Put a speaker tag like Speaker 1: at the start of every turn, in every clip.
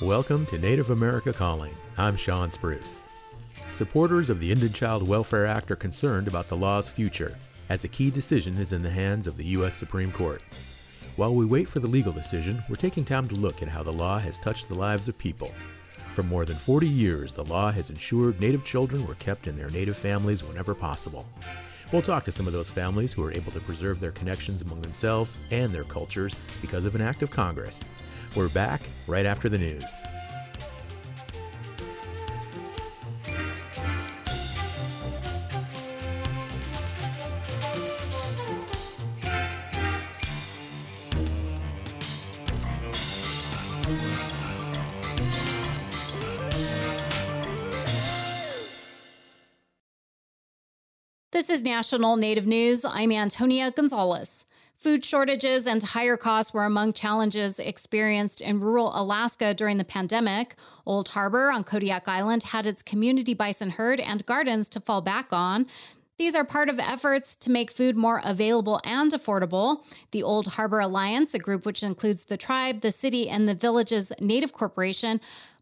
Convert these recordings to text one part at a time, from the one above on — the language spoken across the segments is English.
Speaker 1: Welcome to Native America Calling. I'm Shawn Spruce. Supporters of the Indian Child Welfare Act are concerned about the law's future, as a key decision is in the hands of the U.S. Supreme Court. While we wait for the legal decision, we're taking time to look at how the law has touched the lives of people. For more than 40 years, the law has ensured Native children were kept in their Native families whenever possible. We'll talk to some of those families who are able to preserve their connections among themselves and their cultures because of an act of Congress. We're back right after the news.
Speaker 2: This is National Native News. I'm Antonia Gonzalez. Food shortages and higher costs were among challenges experienced in rural Alaska during the pandemic. Old Harbor on Kodiak Island had its community bison herd and gardens to fall back on. These are part of efforts to make food more available and affordable. The Old Harbor Alliance, a group which includes the tribe, the city, and the village's Native Corporation,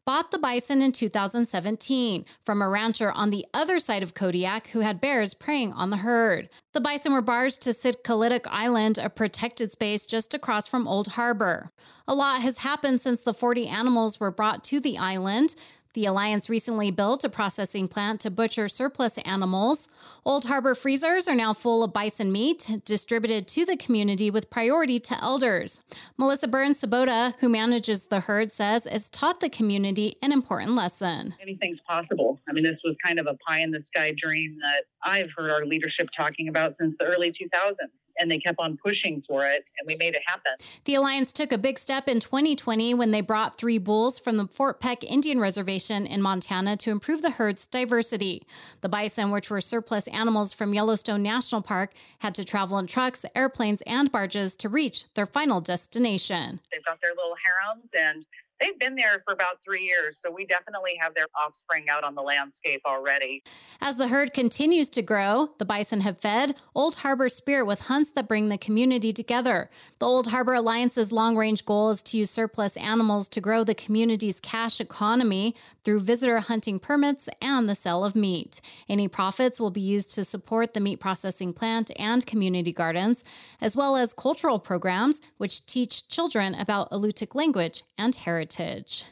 Speaker 2: bought the bison in 2017 from a rancher on the other side of Kodiak who had bears preying on the herd. The bison were barged to Sitkalidak Island, a protected space just across from Old Harbor. A lot has happened since the 40 animals were brought to the island. The Alliance recently built a processing plant to butcher surplus animals. Old Harbor freezers are now full of bison meat, distributed to the community with priority to elders. Melissa Berns Sabota, who manages the herd, says it's taught the community an important lesson.
Speaker 3: Anything's possible. I mean, this was kind of a pie in the sky dream that I've heard our leadership talking about since the early 2000s and they kept on pushing for it, and we made it happen.
Speaker 2: The Alliance took a big step in 2020 when they brought three bulls from the Fort Peck Indian Reservation in Montana to improve the herd's diversity. The bison, which were surplus animals from Yellowstone National Park, had to travel in trucks, airplanes, and barges to reach their final destination.
Speaker 3: They've got their little harems and they've been there for about three years, so we definitely have their offspring out on the landscape already.
Speaker 2: As the herd continues to grow, the bison have fed Old Harbor Spirit with hunts that bring the community together. The Old Harbor Alliance's long range goal is to use surplus animals to grow the community's cash economy through visitor hunting permits and the sale of meat. Any profits will be used to support the meat processing plant and community gardens, as well as cultural programs which teach children about Alutiiq language and heritage heritage.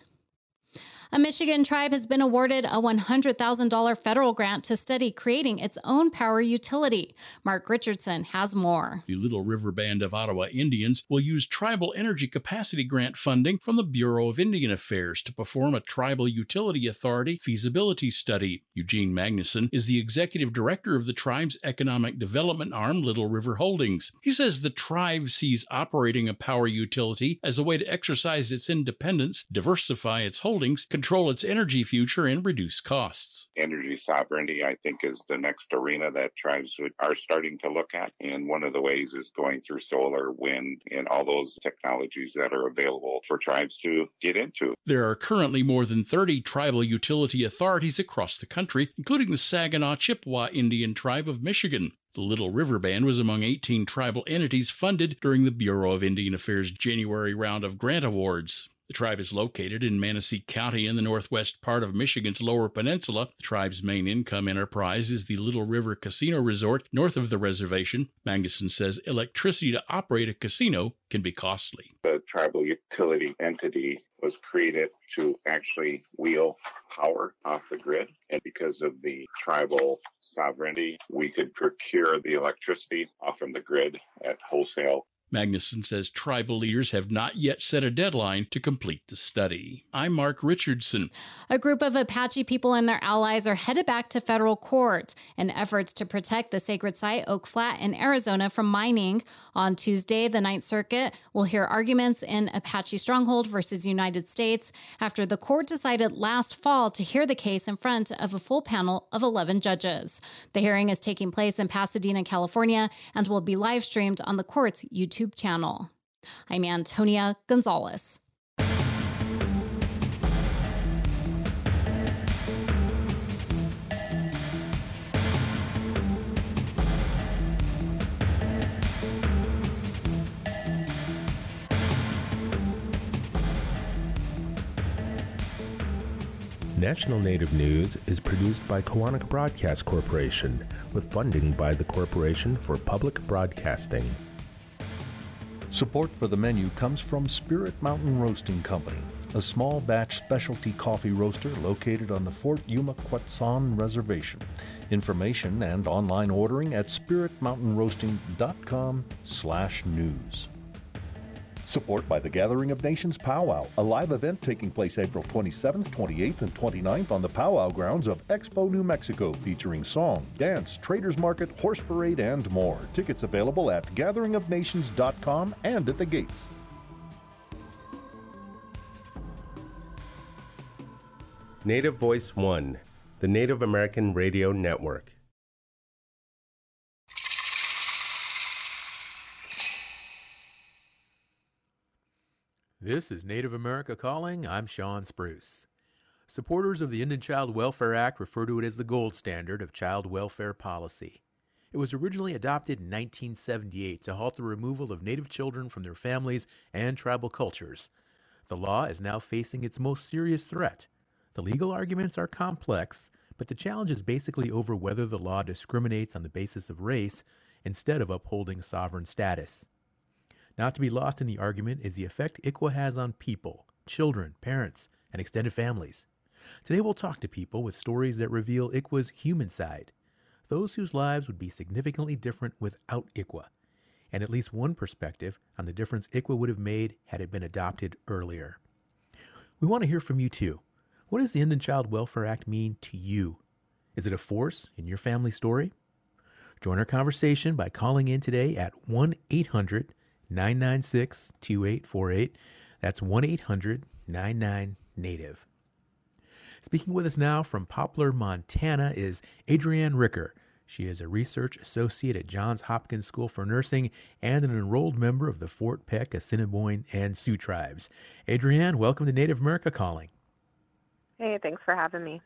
Speaker 2: A Michigan tribe has been awarded a $100,000 federal grant to study creating its own power utility. Mark Richardson has more.
Speaker 4: The Little River Band of Ottawa Indians will use Tribal Energy Capacity Grant funding from the Bureau of Indian Affairs to perform a Tribal Utility Authority feasibility study. Eugene Magnuson is the executive director of the tribe's economic development arm, Little River Holdings. He says the tribe sees operating a power utility as a way to exercise its independence, diversify its holdings, control its energy future and reduce costs.
Speaker 5: Energy sovereignty, I think, is the next arena that tribes are starting to look at. And one of the ways is going through solar, wind, and all those technologies that are available for tribes to get into.
Speaker 4: There are currently more than 30 tribal utility authorities across the country, including the Saginaw Chippewa Indian Tribe of Michigan. The Little River Band was among 18 tribal entities funded during the Bureau of Indian Affairs January round of grant awards. The tribe is located in Manistee County in the northwest part of Michigan's Lower Peninsula. The tribe's main income enterprise is the Little River Casino Resort north of the reservation. Magnuson says electricity to operate a casino can be costly.
Speaker 5: The tribal utility entity was created to actually wheel power off the grid. And because of the tribal sovereignty, we could procure the electricity off from the grid at wholesale
Speaker 4: Magnuson says tribal leaders have not yet set a deadline to complete the study. I'm Mark Richardson.
Speaker 2: A group of Apache people and their allies are headed back to federal court in efforts to protect the sacred site Oak Flat in Arizona from mining. On Tuesday, the Ninth Circuit will hear arguments in Apache Stronghold versus United States after the court decided last fall to hear the case in front of a full panel of 11 judges. The hearing is taking place in Pasadena, California, and will be live streamed on the court's YouTube YouTube channel. I'm Antonia Gonzalez.
Speaker 6: National Native News is produced by Koahnic Broadcast Corporation with funding by the Corporation for Public Broadcasting.
Speaker 7: Support for the menu comes from Spirit Mountain Roasting Company, a small batch specialty coffee roaster located on the Fort Yuma Quechan Reservation. Information and online ordering at spiritmountainroasting.com slash news. Support by the Gathering of Nations Powwow, a live event taking place April 27th, 28th, and 29th on the powwow grounds of Expo, New Mexico, featuring song, dance, traders market, horse parade, and more. Tickets available at gatheringofnations.com and at the gates.
Speaker 6: Native Voice One, the Native American Radio Network.
Speaker 1: This is Native America Calling. I'm Shawn Spruce. Supporters of the Indian Child Welfare Act refer to it as the gold standard of child welfare policy. It was originally adopted in 1978 to halt the removal of Native children from their families and tribal cultures. The law is now facing its most serious threat. The legal arguments are complex, but the challenge is basically over whether the law discriminates on the basis of race instead of upholding sovereign status. Not to be lost in the argument is the effect ICWA has on people, children, parents, and extended families. Today we'll talk to people with stories that reveal ICWA's human side, those whose lives would be significantly different without ICWA, and at least one perspective on the difference ICWA would have made had it been adopted earlier. We want to hear from you too. What does the End Indian Child Welfare Act mean to you? Is it a force in your family story? Join our conversation by calling in today at 1 800 996 2848. That's 1 800 99 Native. Speaking with us now from Poplar, Montana is Adriann Ricker. She is a research associate at Johns Hopkins School for Nursing and an enrolled member of the Fort Peck, Assiniboine, and Sioux tribes. Adriann, welcome to Native America Calling.
Speaker 8: Hey, thanks for having me.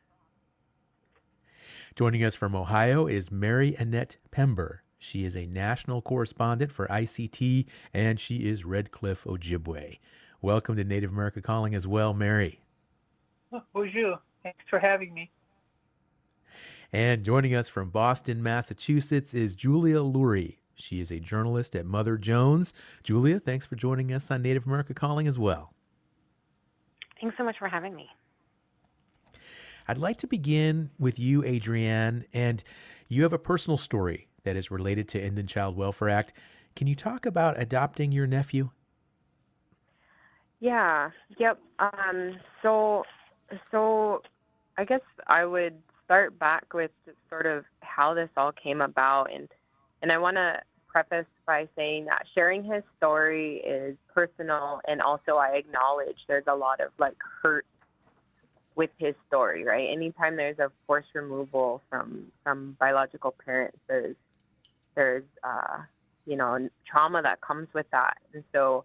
Speaker 1: Joining us from Ohio is Mary Annette Pember. She is a national correspondent for ICT and she is Red Cliff Ojibwe. Welcome to Native America Calling as well, Mary.
Speaker 9: Oh, bonjour. Thanks for having me.
Speaker 1: And joining us from Boston, Massachusetts is Julia Lurie. She is a journalist at Mother Jones. Julia, thanks for joining us on Native America Calling as well.
Speaker 8: Thanks so much for having me.
Speaker 1: I'd like to begin with you, Adriann, and you have a personal story that is related to Indian Child Welfare Act. Can you talk about adopting your nephew?
Speaker 8: Yeah. Yep. Um, so, so I guess I would start back with sort of how this all came about, and and I want to preface by saying that sharing his story is personal, and also I acknowledge there's a lot of like hurt with his story, right? Anytime there's a forced removal from from biological parents, there's there's uh, you know trauma that comes with that, and so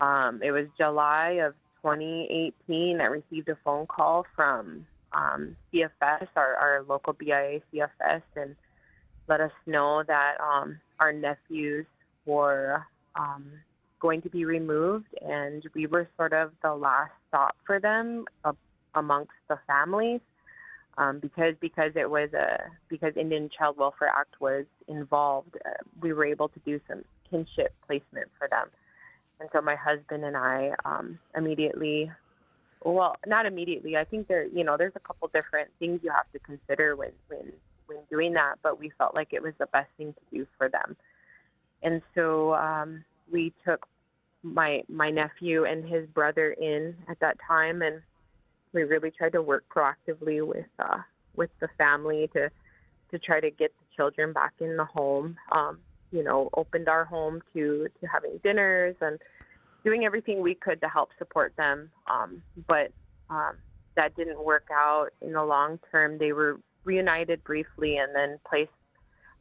Speaker 8: um, it was July of 2018. I received a phone call from um, CFS, our, our local BIA CFS, and let us know that um, our nephews were um, going to be removed, and we were sort of the last stop for them uh, amongst the families um, because because it was a because Indian Child Welfare Act was involved, uh, we were able to do some kinship placement for them, and so my husband and I um, immediately, well, not immediately. I think there, you know, there's a couple different things you have to consider when when when doing that, but we felt like it was the best thing to do for them, and so um, we took my my nephew and his brother in at that time and we really tried to work proactively with uh, with the family to to try to get the children back in the home. Um, you know, opened our home to to having dinners and doing everything we could to help support them. Um, but um, that didn't work out in the long term. They were reunited briefly and then placed.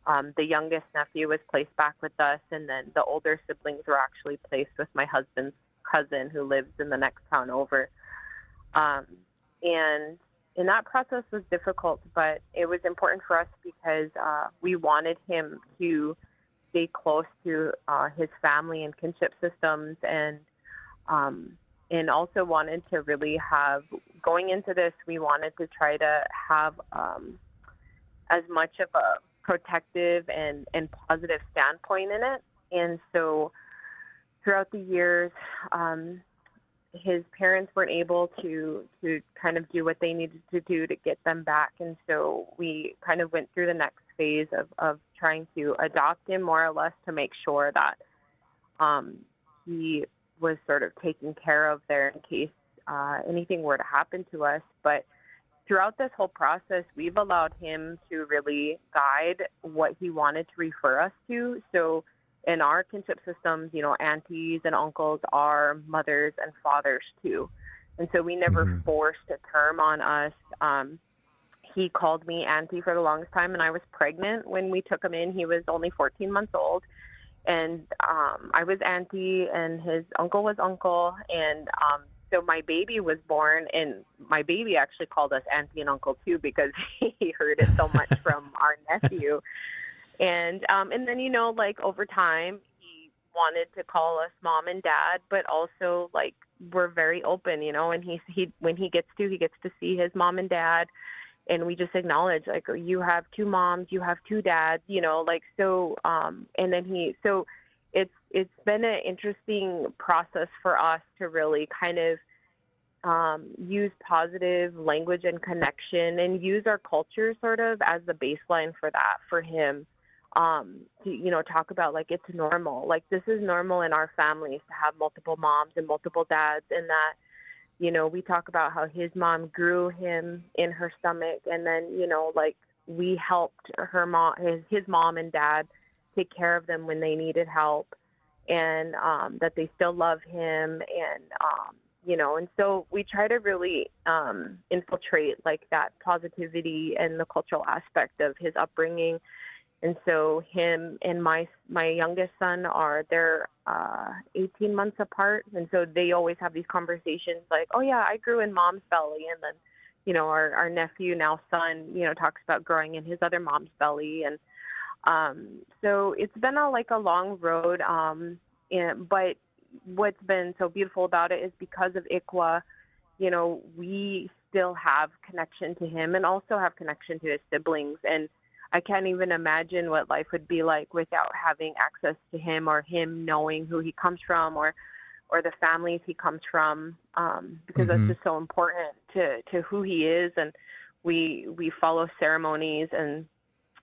Speaker 8: Um, the youngest nephew was placed back with us, and then the older siblings were actually placed with my husband's cousin who lives in the next town over. Um, and and that process was difficult, but it was important for us because uh, we wanted him to stay close to uh, his family and kinship systems, and um, and also wanted to really have going into this, we wanted to try to have um, as much of a protective and, and positive standpoint in it. And so throughout the years, um, his parents weren't able to to kind of do what they needed to do to get them back. And so we kind of went through the next phase of, of trying to adopt him more or less to make sure that um, he was sort of taken care of there in case uh, anything were to happen to us. But throughout this whole process we've allowed him to really guide what he wanted to refer us to. So in our kinship systems, you know, aunties and uncles are mothers and fathers too. And so we never mm-hmm. forced a term on us. Um, he called me auntie for the longest time, and I was pregnant when we took him in. He was only 14 months old. And um, I was auntie, and his uncle was uncle. And um, so my baby was born, and my baby actually called us auntie and uncle too because he heard it so much from our nephew and um and then you know like over time he wanted to call us mom and dad but also like we're very open you know and he he when he gets to he gets to see his mom and dad. And we just acknowledge like you have two moms you have two dads you know like so um and then he so it's it's been an interesting process for us to really kind of um, use positive language and connection and use our culture sort of as the baseline for that for him um, to you know talk about like it's normal. Like this is normal in our families to have multiple moms and multiple dads and that you know we talk about how his mom grew him in her stomach and then you know like we helped her mom his, his mom and dad take care of them when they needed help and um, that they still love him and um, you know and so we try to really um, infiltrate like that positivity and the cultural aspect of his upbringing and so him and my my youngest son are they're uh 18 months apart. And so they always have these conversations like oh yeah i grew in mom's belly. And then you know our our nephew now son you know talks about growing in his other mom's belly. And um so it's been a like a long road um and but what's been so beautiful about it is because of ICWA you know we still have connection to him and also have connection to his siblings. And I can't even imagine what life would be like without having access to him or him knowing who he comes from or or the families he comes from um, because mm-hmm. that's just so important to to who he is and we we follow ceremonies and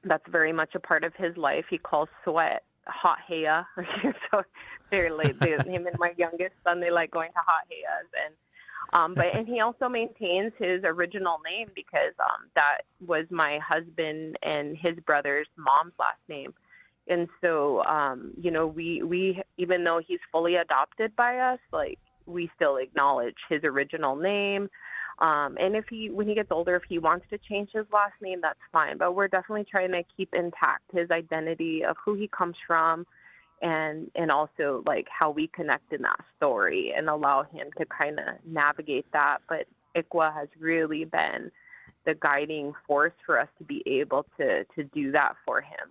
Speaker 8: that's very much a part of his life. He calls sweat hot heya. so they're like they, him and my youngest son they like going to hot heyas and um, but and he also maintains his original name because um, that was my husband and his brother's mom's last name. And so, um, you know, we we even though he's fully adopted by us, like we still acknowledge his original name. Um, and if he, when he gets older, if he wants to change his last name, that's fine. But we're definitely trying to keep intact his identity of who he comes from, and and also like how we connect in that story and allow him to kind of navigate that. But ICWA has really been the guiding force for us to be able to to do that for him.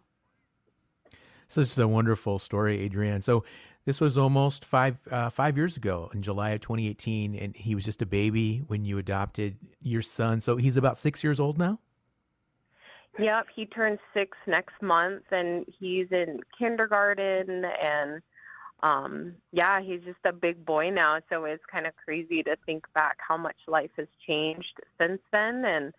Speaker 1: Such a wonderful story adriann. So this was almost five uh, five years ago in july of 2018 and he was just a baby when you adopted your son. So he's about six years old now
Speaker 8: Yep, he turns six next month, and he's in kindergarten, and um, yeah, he's just a big boy now. So it's kind of crazy to think back how much life has changed since then, and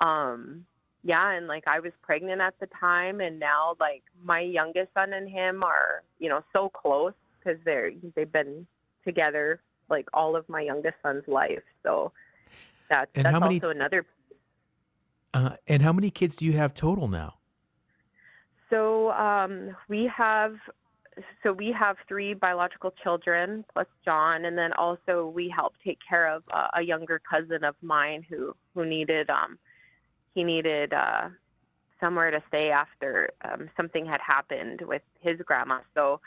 Speaker 8: um, yeah, and like I was pregnant at the time, and now like my youngest son and him are you know so close because they're they've been together like all of my youngest son's life. So that's and that's also many... another
Speaker 1: uh, and how many kids do you have total now?
Speaker 8: So um, we have so we have three biological children plus John, and then also we help take care of a younger cousin of mine who who needed um, he needed uh, somewhere to stay after um, something had happened with his grandma. So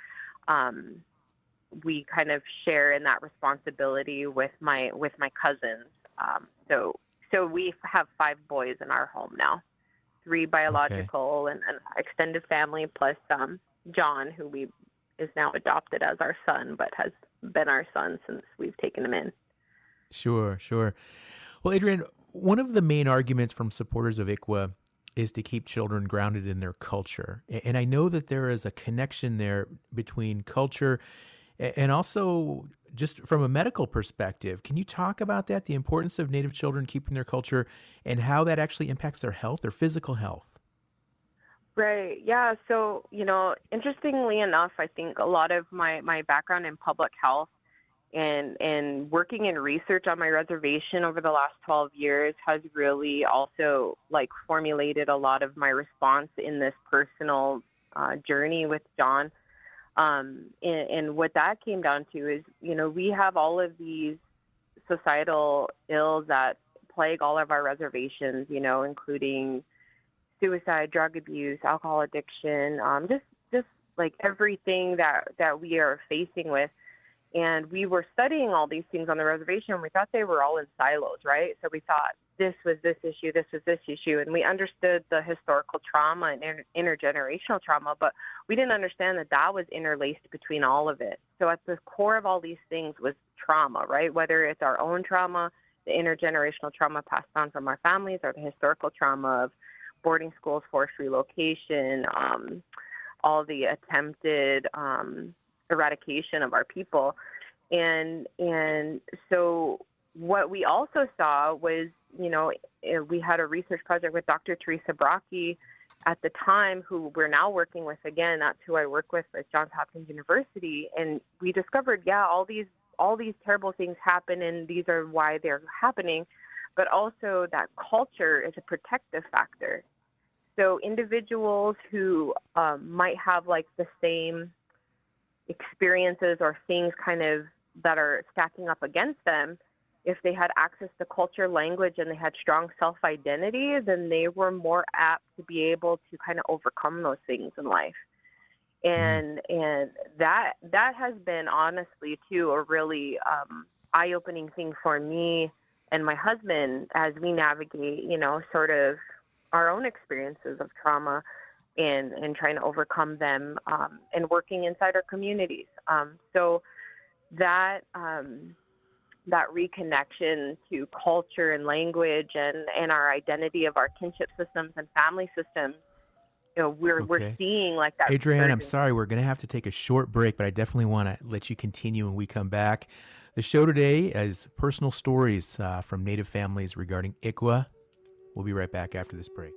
Speaker 8: um, we kind of share in that responsibility with my with my cousins. Um, so so we have five boys in our home now, three biological okay. and an extended family plus um, John, who we is now adopted as our son, but has been our son since we've taken him in.
Speaker 1: Sure, sure. Well, Adriann, one of the main arguments from supporters of ICWA is to keep children grounded in their culture. And I know that there is a connection there between culture and also just from a medical perspective. Can you talk about that, the importance of Native children keeping their culture and how that actually impacts their health, their physical health?
Speaker 8: Right. Yeah. So, you know, interestingly enough, I think a lot of my, my background in public health and and working in research on my reservation over the last 12 years has really also like formulated a lot of my response in this personal uh, journey with John. Um, and, and what that came down to is, you know, we have all of these societal ills that plague all of our reservations, you know, including suicide, drug abuse, alcohol addiction, um, just just like everything that that we are facing with and we were studying all these things on the reservation. And we thought they were all in silos, right? So we thought this was this issue, this was this issue, and we understood the historical trauma and inter- intergenerational trauma, but we didn't understand that that was interlaced between all of it. So at the core of all these things was trauma, right? Whether it's our own trauma, the intergenerational trauma passed on from our families, or the historical trauma of boarding schools, forced relocation, um, all the attempted um, eradication of our people. And and so what we also saw was, you know, eh, we had a research project with Dr. Teresa Brockie at the time, who we're now working with again. That's who I work with at Johns Hopkins University, and we discovered, yeah, all these all these terrible things happen, and these are why they're happening. But also that culture is a protective factor. So individuals who um, might have like the same experiences or things kind of that are stacking up against them, if they had access to culture, language, and they had strong self identity, then they were more apt to be able to kind of overcome those things in life. Mm-hmm. And and that that has been honestly too a really um, eye opening thing for me and my husband as we navigate, you know, sort of our own experiences of trauma and and trying to overcome them um, and working inside our communities. Um, so that um, that reconnection to culture and language and and our identity of our kinship systems and family systems. You know, we're okay. we're seeing like that.
Speaker 1: Adriann, I'm sorry, we're going to have to take a short break, but I definitely want to let you continue when we come back. The show today is personal stories uh, from Native families regarding ICWA. We'll be right back after this break.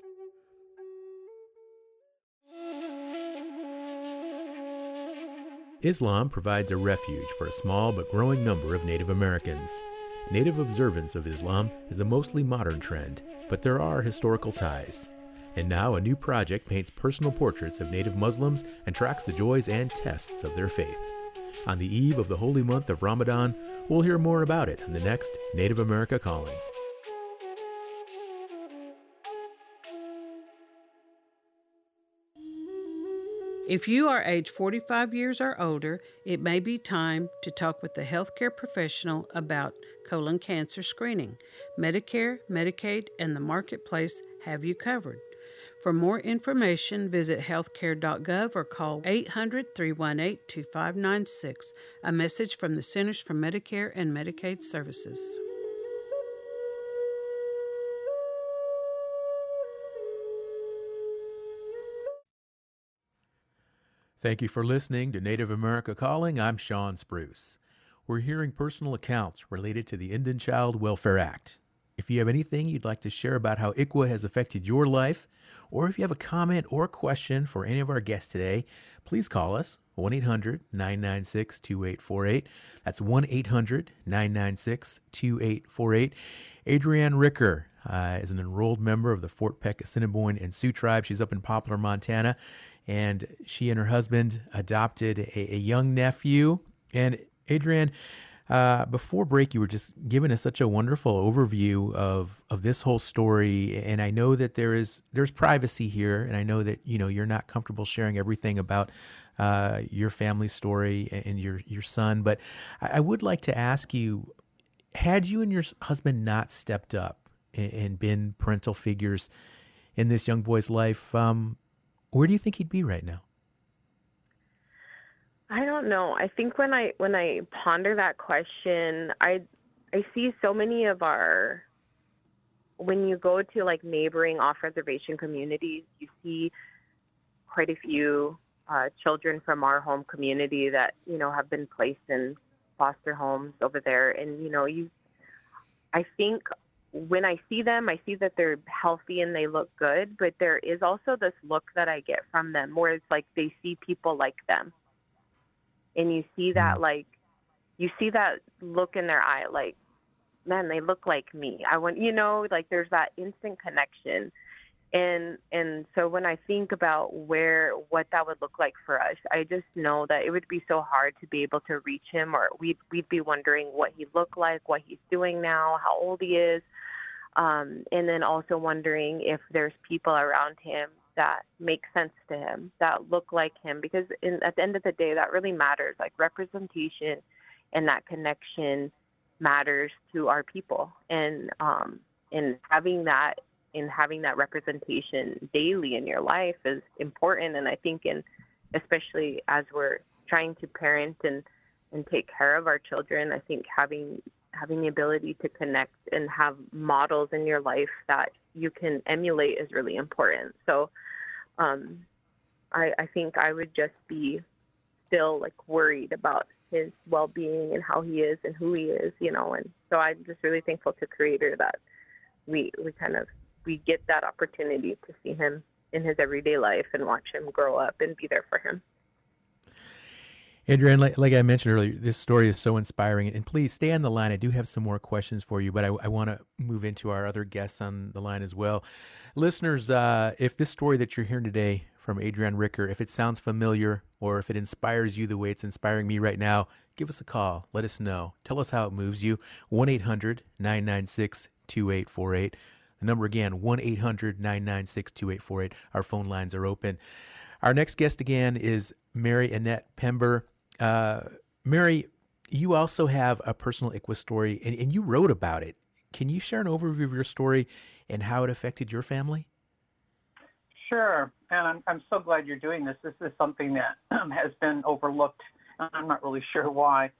Speaker 1: Islam provides a refuge for a small but growing number of Native Americans. Native observance of Islam is a mostly modern trend, but there are historical ties. And now a new project paints personal portraits of Native Muslims and tracks the joys and tests of their faith. On the eve of the holy month of Ramadan, we'll hear more about it in the next Native America Calling.
Speaker 10: If you are age 45 years or older, it may be time to talk with a healthcare professional about colon cancer screening. Medicare, Medicaid, and the marketplace have you covered. For more information, visit healthcare.gov or call 800 318 2596. A message from the Centers for Medicare and Medicaid Services.
Speaker 1: Thank you for listening to Native America Calling. I'm Shawn Spruce. We're hearing personal accounts related to the Indian Child Welfare Act. If you have anything you'd like to share about how ICWA has affected your life, or if you have a comment or question for any of our guests today, please call us 1 800 996 2848. That's 1 800 996 2848. Adriann Ricker uh, is an enrolled member of the Fort Peck Assiniboine and Sioux tribe. She's up in Poplar, Montana and she and her husband adopted a, a young nephew. And Adriann, uh, before break, you were just giving us such a wonderful overview of of this whole story, and I know that there is there's privacy here, and I know that you know you're not comfortable sharing everything about uh, your family story and your your son, but I, I, would like to ask you: Had you and your husband not stepped up and, and been parental figures in this young boy's life, um, where do you think he'd be right now?
Speaker 8: I don't know. I think when I when I ponder that question, I I see so many of our when you go to like neighboring off reservation communities, you see quite a few uh, children from our home community that you know have been placed in foster homes over there, and you know you. I think when I see them, I see that they're healthy and they look good, but there is also this look that I get from them where it's like they see people like them. And you see that mm. like you see that look in their eye like man, they look like me. I want you know, like there's that instant connection. And and so when I think about where what that would look like for us, I just know that it would be so hard to be able to reach him or we'd we'd be wondering what he looked like, what he's doing now, how old he is um, and then also wondering if there's people around him that make sense to him, that look like him, because in, at the end of the day, that really matters. Like representation and that connection matters to our people, and um, and having that in having that representation daily in your life is important. And I think, in especially as we're trying to parent and and take care of our children, I think having having the ability to connect and have models in your life that you can emulate is really important. So um, I, I think I would just be still like worried about his well-being and how he is and who he is, you know. And so I'm just really thankful to Creator that we we kind of we get that opportunity to see him in his everyday life and watch him grow up and be there for him.
Speaker 1: Adriann, like, like, I mentioned earlier, this story is so inspiring. And please stay on the line. I do have some more questions for you, but I, I want to move into our other guests on the line as well. Listeners, uh, if this story that you're hearing today from Adriann Ricker, if it sounds familiar or if it inspires you the way it's inspiring me right now, give us a call. Let us know. Tell us how it moves you. 1 800 996 2848. The number again, 1 800 996 2848. Our phone lines are open. Our next guest again is Mary Annette Pember. Uh, Mary, you also have a personal ICWA story, and, and you wrote about it. Can you share an overview of your story and how it affected your family?
Speaker 9: Sure, and I'm, I'm so glad you're doing this. This is something that has been overlooked. I'm not really sure why.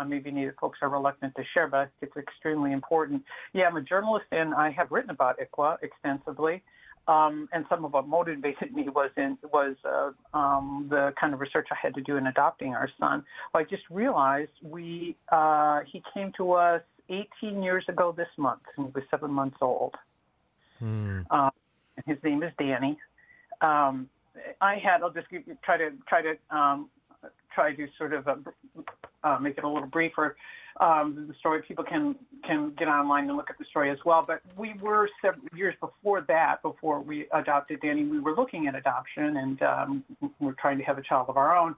Speaker 9: Uh, maybe Native folks are reluctant to share, but it's extremely important. Yeah, I'm a journalist, and I have written about ICWA extensively. Um, and some of what motivated me was in was uh, um, the kind of research I had to do in adopting our son. Well, I just realized we uh, he came to us 18 years ago this month, and he was seven months old.
Speaker 1: Hmm.
Speaker 9: Uh, his name is Danny. Um, I had I'll just give, try to try to um, try to sort of uh, uh, make it a little briefer um, the story. People can can get online and look at the story as well. But we were several years before that, before we adopted Danny, we were looking at adoption and um, we are trying to have a child of our own.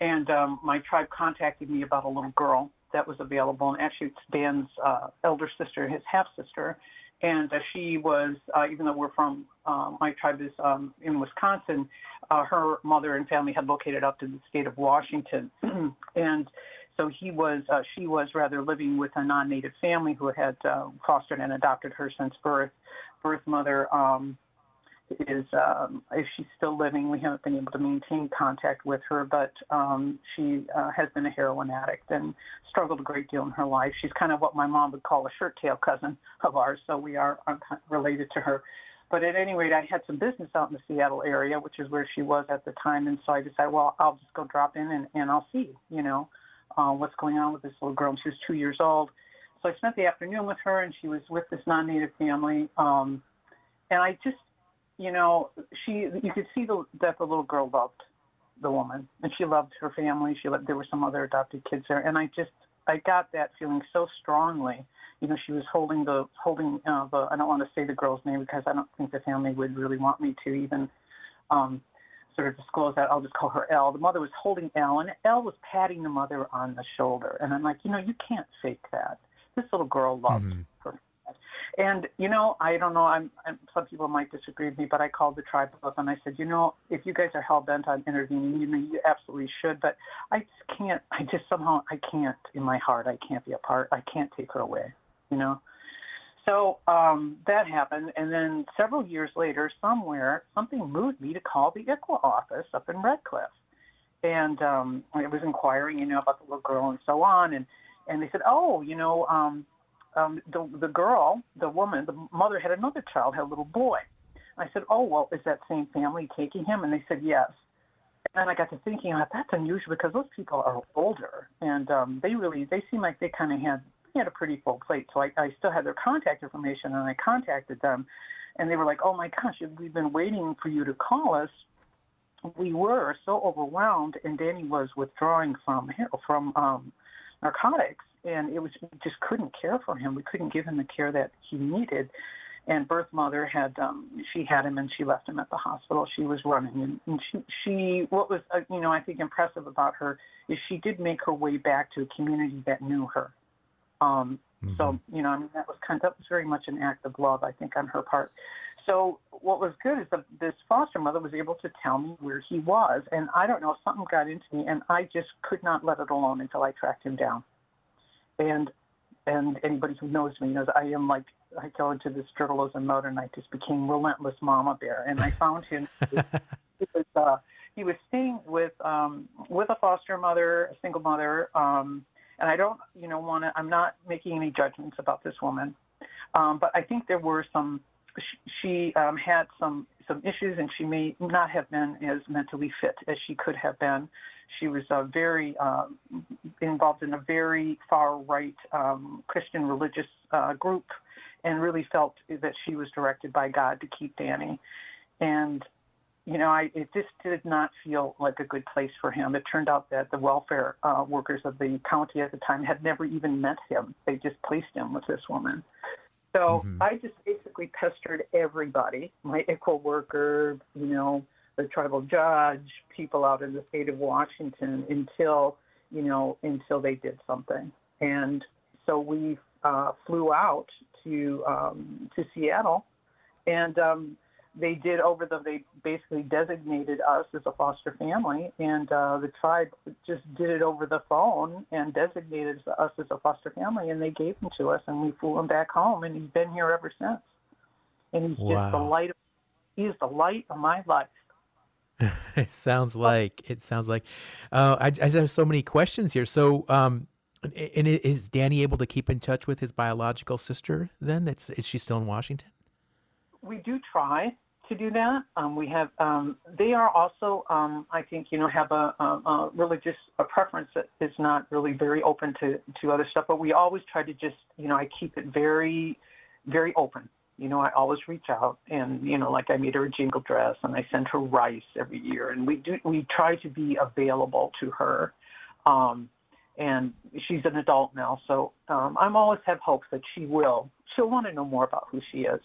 Speaker 9: And um, my tribe contacted me about a little girl that was available, and actually it's Dan's uh, elder sister, his half sister. And uh, she was, uh, even though we're from, uh, my tribe is um, in Wisconsin, uh, her mother and family had located up to the state of Washington. and so he was, uh, she was rather living with a non-native family who had uh, fostered and adopted her since birth. Birth mother um, is, um, if she's still living, we haven't been able to maintain contact with her, but um, she uh, has been a heroin addict and struggled a great deal in her life. She's kind of what my mom would call a shirt tail cousin of ours, so we are related to her. But at any rate, I had some business out in the Seattle area, which is where she was at the time, and so I decided, well, I'll just go drop in and, and I'll see, you know uh, what's going on with this little girl. And she was two years old. So I spent the afternoon with her, and she was with this non-native family. Um, and I just, you know, she, you could see the, that the little girl loved the woman, and she loved her family. She loved, there were some other adopted kids there, and I just, I got that feeling so strongly. You know, she was holding the, holding uh, the. I don't want to say the girl's name because I don't think the family would really want me to even. Um, sort of disclose that. I'll just call her Elle. The mother was holding Elle, and Elle was patting the mother on the shoulder. And I'm like, you know, you can't fake that. This little girl loved mm-hmm. her. And you know, I don't know. I'm, I'm. Some people might disagree with me, but I called the tribe up and I said, you know, if you guys are hell bent on intervening, you know, you absolutely should. But I just can't. I just somehow I can't. In my heart, I can't be a part. I can't take her away. You know. So um, that happened, and then several years later, somewhere, something moved me to call the ICWA office up in Red Cliff, and um, I was inquiring, you know, about the little girl and so on, and and they said, oh, you know, um, um, the the girl, the woman, the mother had another child, had a little boy. I said, "Oh, well, is that same family taking him?" And they said, "Yes." And then I got to thinking, oh, that's unusual because those people are older, and um, they really they seem like they kind of had had a pretty full plate. So I, I still had their contact information, and I contacted them, and they were like, "Oh my gosh, we've been waiting for you to call us." We were so overwhelmed, and Danny was withdrawing from from um, narcotics, and it was we just couldn't care for him. We couldn't give him the care that he needed. And birth mother had um she had him and she left him at the hospital. She was running and, and she she what was uh, you know i think impressive about her is she did make her way back to a community that knew her. Um mm-hmm. so you know i mean that was kind of that was very much an act of love i think on her part. So what was good is that this foster mother was able to tell me where he was. And i don't know something got into me and i just could not let it alone until i tracked him down and and anybody who knows me knows I am like I go into this journalism mode and I just became relentless mama bear. And I found him. he was uh, he was staying with um, with a foster mother, a single mother. Um, and I don't, you know, want to. I'm not making any judgments about this woman, um, but I think there were some. She, she um, had some some issues, and she may not have been as mentally fit as she could have been. She was uh, very uh, involved in a very far right um, Christian religious uh, group and really felt that she was directed by God to keep Danny. And you know, I it just did not feel like a good place for him. It turned out that the welfare uh, workers of the county at the time had never even met him. They just placed him with this woman. So mm-hmm. I just basically pestered everybody, my ICWA worker, you know, the tribal judge, people out in the state of Washington until, you know, until they did something. And so we uh, flew out to um, to Seattle, and um, they did over the they basically designated us as a foster family, and uh, the tribe just did it over the phone and designated us as a foster family, and they gave him to us, and we flew him back home, and he's been here ever since, and he's wow. just the light. Of, he's the light of my life.
Speaker 1: it sounds like it sounds like. Uh, I, I have so many questions here. So, um, and is Danny able to keep in touch with his biological sister? Then, it's is she still in Washington?
Speaker 9: We do try to do that. Um, we have. Um, they are also, um, I think, you know, have a, a, a religious a preference that is not really very open to to other stuff. But we always try to just, you know, I keep it very, very open. You know, I always reach out and, you know, like I made her a jingle dress and I send her rice every year, and we do we try to be available to her. Um, and she's an adult now, so um, I'm always have hopes that she will. She'll want to know more about who she is.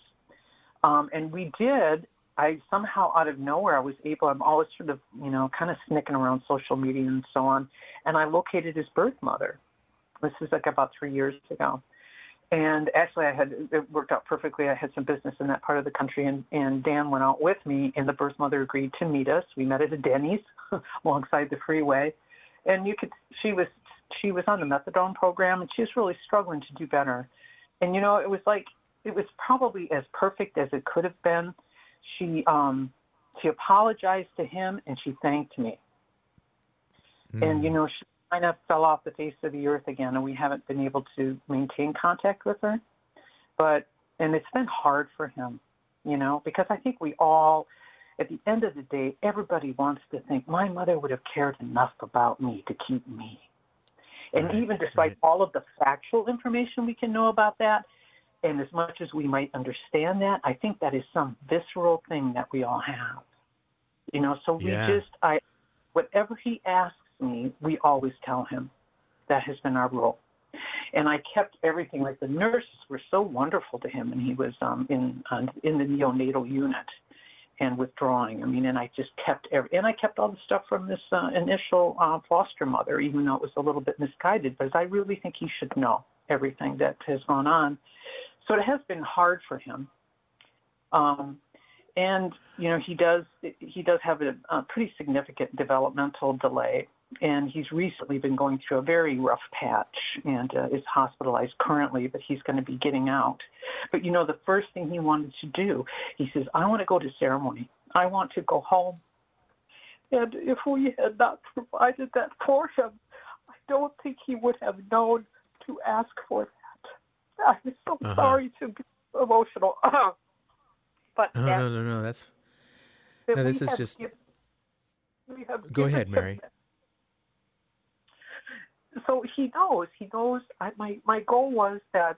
Speaker 9: Um, and we did. I somehow out of nowhere I was able. I'm always sort of you know kind of snicking around social media and so on, and I located his birth mother. This is like about three years ago. And actually, I had it worked out perfectly. I had some business in that part of the country, and, and Dan went out with me, and the birth mother agreed to meet us. We met at a Denny's alongside the freeway, and you could she was she was on the methadone program and she was really struggling to do better. And you know, it was like it was probably as perfect as it could have been. She um she apologized to him and she thanked me. Mm. And you know, she kind of fell off the face of the earth again and we haven't been able to maintain contact with her. But and it's been hard for him, you know, because I think we all at the end of the day, everybody wants to think my mother would have cared enough about me to keep me. And right, even despite right. all of the factual information we can know about that, and as much as we might understand that, I think that is some visceral thing that we all have. You know, so we yeah. just, I, whatever he asks me, we always tell him. That has been our rule. And I kept everything. Like the nurses were so wonderful to him, and he was um, in uh, in the neonatal unit and withdrawing. I mean, and I just kept every, and I kept all the stuff from this uh, initial uh, foster mother, even though it was a little bit misguided. Because I really think he should know everything that has gone on. So it has been hard for him. Um, and you know, he does he does have a, a pretty significant developmental delay and he's recently been going through a very rough patch and uh, is hospitalized currently, but he's going to be getting out. But you know, the first thing he wanted to do, he says, I want to go to ceremony. I want to go home. And if we had not provided that for him, I don't think he would have known to ask for. I'm so uh-huh. sorry to be emotional. but
Speaker 1: oh, no, no, no, that's no. This is just. Given, Go ahead, Mary.
Speaker 9: So he knows. He knows. I, my my goal was that,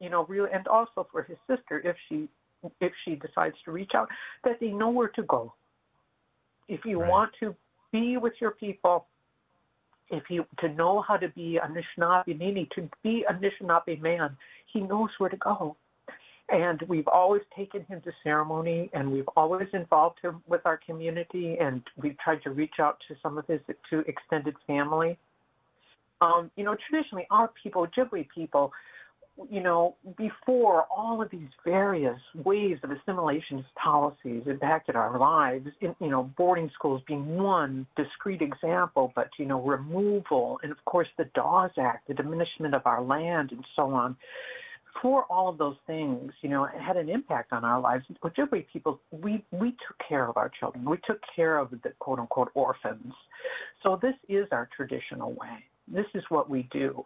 Speaker 9: you know, really, and also for his sister, if she if she decides to reach out, that they know where to go. If you right. want to be with your people, if you to know how to be a Anishinaabe, meaning to be a Anishinaabe man, he knows where to go. And we've always taken him to ceremony and we've always involved him with our community and we've tried to reach out to some of his to extended family. Um, you know, traditionally our people, Ojibwe people, you know, before all of these various waves of assimilation policies impacted our lives, in, you know, boarding schools being one discrete example, but, you know, removal, and of course the Dawes Act, the diminishment of our land, and so on. For all of those things, you know, it had an impact on our lives. Ojibwe people, we, we took care of our children. We took care of the quote unquote orphans. So this is our traditional way. This is what we do.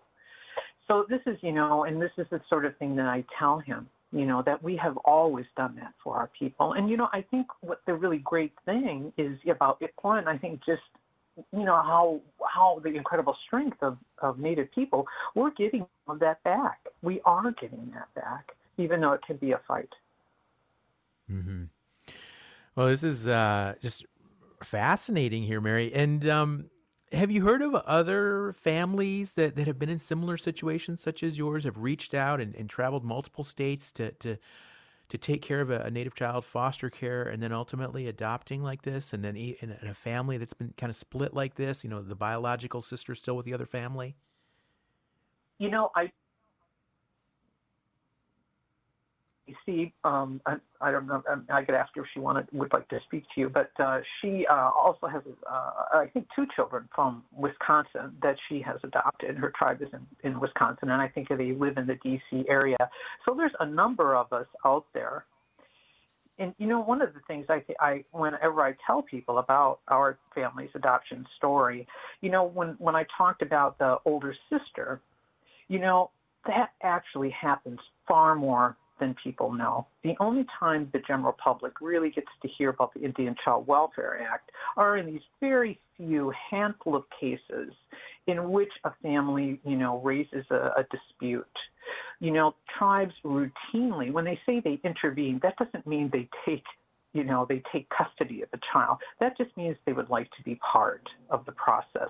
Speaker 9: So this is, you know, and this is the sort of thing that I tell him, you know, that we have always done that for our people. And, you know, I think what the really great thing is about ICWA, I think just, you know, how how the incredible strength of, of Native people, we're getting that back. We are getting that back, even though it can be a fight.
Speaker 1: Mm-hmm. Well, this is uh, just fascinating here, Mary. And um, have you heard of other families that, that have been in similar situations such as yours, have reached out and, and traveled multiple states to, to, to take care of a, a, native child, foster care, and then ultimately adopting like this, and then in, in a family that's been kind of split like this, you know, the biological sister still with the other family?
Speaker 9: You know, I you see, um, I, I, don't know. Um, I could ask her if she wanted would like to speak to you, but uh, she uh, also has, uh, I think, two children from Wisconsin that she has adopted. Her tribe is in, in Wisconsin, and I think they live in the D.C. area. So there's a number of us out there. And you know, one of the things I, th- I whenever I tell people about our family's adoption story, you know, when when I talked about the older sister, you know, that actually happens far more than people know. The only time the general public really gets to hear about the Indian Child Welfare Act are in these very few handful of cases in which a family, you know, raises a, a dispute. You know, tribes routinely, when they say they intervene, that doesn't mean they take you know, they take custody of the child. That just means they would like to be part of the process.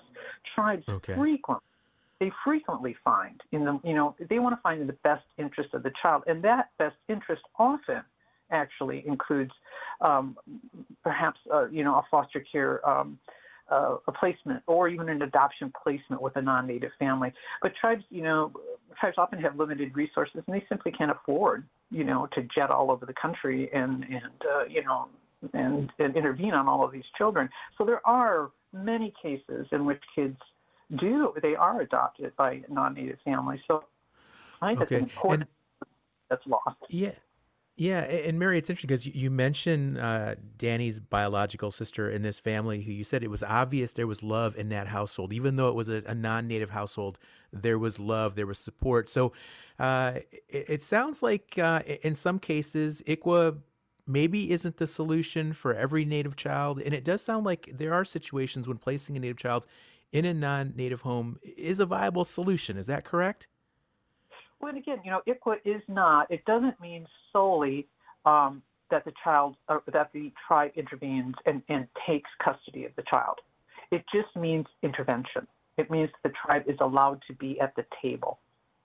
Speaker 9: Tribes okay. frequently they frequently find in the you know they want to find in the best interest of the child and that best interest often actually includes um, perhaps uh, you know a foster care um, uh, a placement or even an adoption placement with a non-native family. But tribes you know tribes often have limited resources and they simply can't afford you know to jet all over the country and and uh, you know and, and intervene on all of these children. So there are many cases in which kids do. They are adopted by non-native families. So I think okay. that's important and, that's lost.
Speaker 1: Yeah. Yeah, and Mary, it's interesting because you mentioned uh, Danny's biological sister in this family, who you said it was obvious there was love in that household, even though it was a, a non-native household. There was love, there was support. So uh, it, it, sounds like uh, in some cases, ICWA maybe isn't the solution for every native child, and it does sound like there are situations when placing a native child in a non-native home is a viable solution. Is that correct?
Speaker 9: Well, again, you know, ICWA is not. It doesn't mean solely um, that the child or that the tribe intervenes and, and takes custody of the child. It just means intervention. It means the tribe is allowed to be at the table.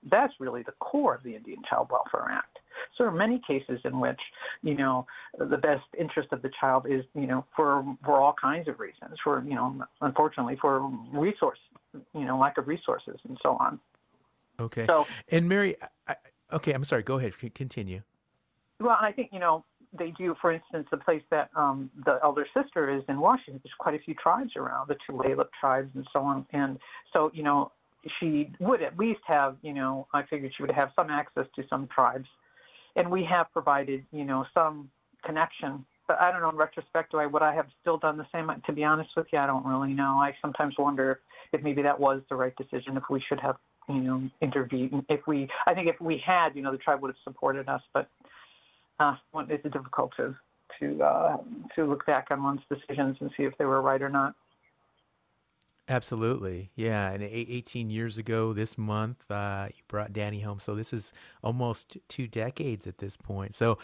Speaker 9: That's really the core of the Indian Child Welfare Act. So there are many cases in which, you know, the best interest of the child is, you know, for for all kinds of reasons, for you know, unfortunately, for resource, you know, lack of resources and so on.
Speaker 1: Okay. So, and Mary, I, okay, I'm sorry. Go ahead. Continue.
Speaker 9: Well, I think you know they do. For instance, the place that um, the elder sister is in Washington. There's quite a few tribes around, the Tulalip tribes and so on. And so, you know, she would at least have, you know, I figured she would have some access to some tribes and we have provided, you know, some connection. But I don't know. In retrospect, do I would I have still done the same? To be honest with you, I don't really know. I sometimes wonder if maybe that was the right decision. If we should have you know, intervene. If we, I think if we had, you know, the tribe would have supported us, but uh, it's difficult to to uh, to look back on one's decisions and see if they were right or not.
Speaker 1: Absolutely, yeah. And 18 years ago this month, uh, you brought Danny home, so this is almost two decades at this point. So.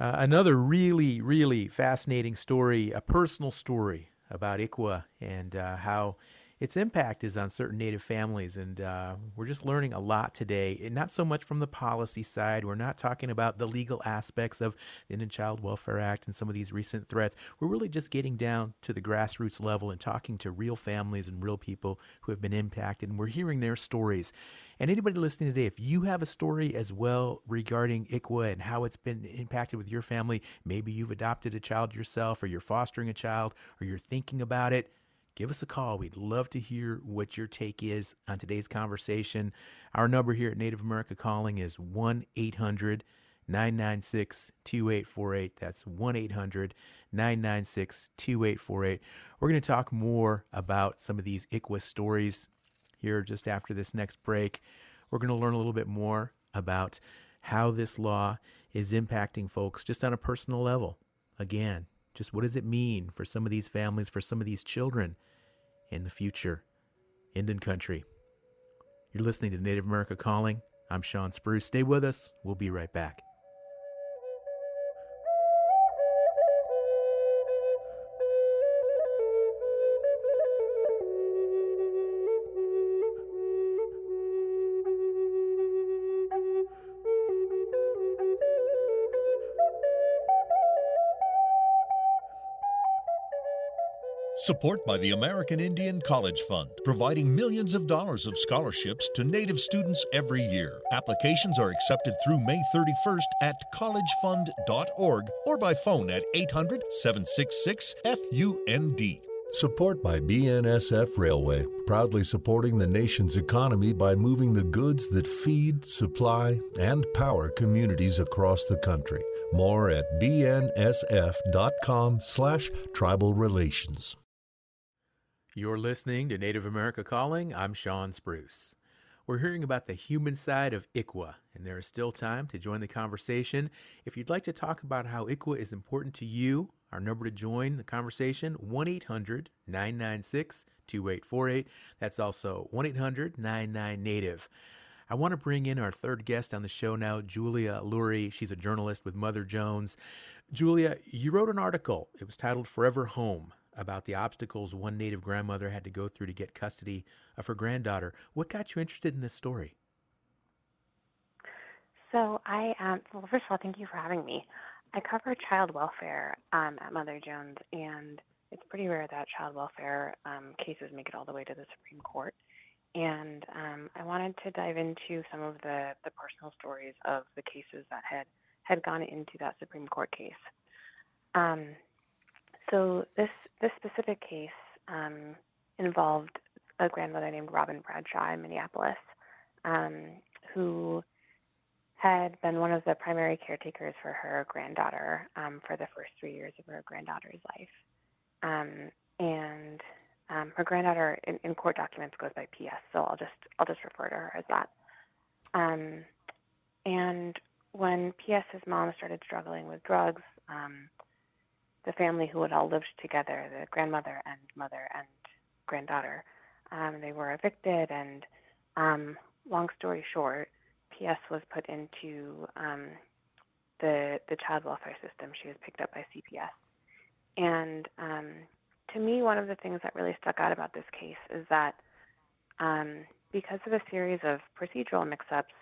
Speaker 1: Uh, another really, really fascinating story, a personal story about ICWA and uh, how its impact is on certain Native families. And uh, we're just learning a lot today. And not so much from the policy side. We're not talking about the legal aspects of the Indian Child Welfare Act and some of these recent threats. We're really just getting down to the grassroots level and talking to real families and real people who have been impacted. And we're hearing their stories. And anybody listening today, if you have a story as well regarding ICWA and how it's been impacted with your family, maybe you've adopted a child yourself, or you're fostering a child, or you're thinking about it, give us a call. We'd love to hear what your take is on today's conversation. Our number here at Native America Calling is 1 800 996 2848. That's 1 800 996 2848. We're going to talk more about some of these ICWA stories here just after this next break. We're going to learn a little bit more about how this law is impacting folks just on a personal level. Again, just what does it mean for some of these families, for some of these children in the future? Indian country. You're listening to Native America Calling. I'm Shawn Spruce. Stay with us. We'll be right back.
Speaker 7: Support by the American Indian College Fund, providing millions of dollars of scholarships to Native students every year. Applications are accepted through May 31st at collegefund.org or by phone at 800 766 FUND.
Speaker 11: Support by BNSF Railway, proudly supporting the nation's economy by moving the goods that feed, supply, and power communities across the country. More at bnsf.com slash tribal relations.
Speaker 1: You're listening to Native America Calling. I'm Shawn Spruce. We're hearing about the human side of ICWA, and there is still time to join the conversation. If you'd like to talk about how ICWA is important to you, our number to join the conversation 1 800 996 2848. That's also 1 800 99 Native. I want to bring in our third guest on the show now, Julia Lurie. She's a journalist with Mother Jones. Julia, you wrote an article. It was titled Forever Home about the obstacles one Native grandmother had to go through to get custody of her granddaughter. What got you interested in this story?
Speaker 12: So I, um, well, first of all, thank you for having me. I cover child welfare um, at Mother Jones, and it's pretty rare that child welfare um, cases make it all the way to the Supreme Court. And um, I wanted to dive into some of the, the personal stories of the cases that had had gone into that Supreme Court case. So this this specific case um, involved a grandmother named Robin Bradshaw in Minneapolis, um, who had been one of the primary caretakers for her granddaughter um, for the first three years of her granddaughter's life. Um, and um, her granddaughter in, in, court documents goes by PS, so I'll just I'll just refer to her as that. Um, and when PS's mom started struggling with drugs, um, the family who had all lived together, the grandmother and mother and granddaughter, um, they were evicted. And um, long story short, PS was put into um, the the child welfare system. She was picked up by CPS. And um, to me, one of the things that really stuck out about this case is that um, because of a series of procedural mix-ups,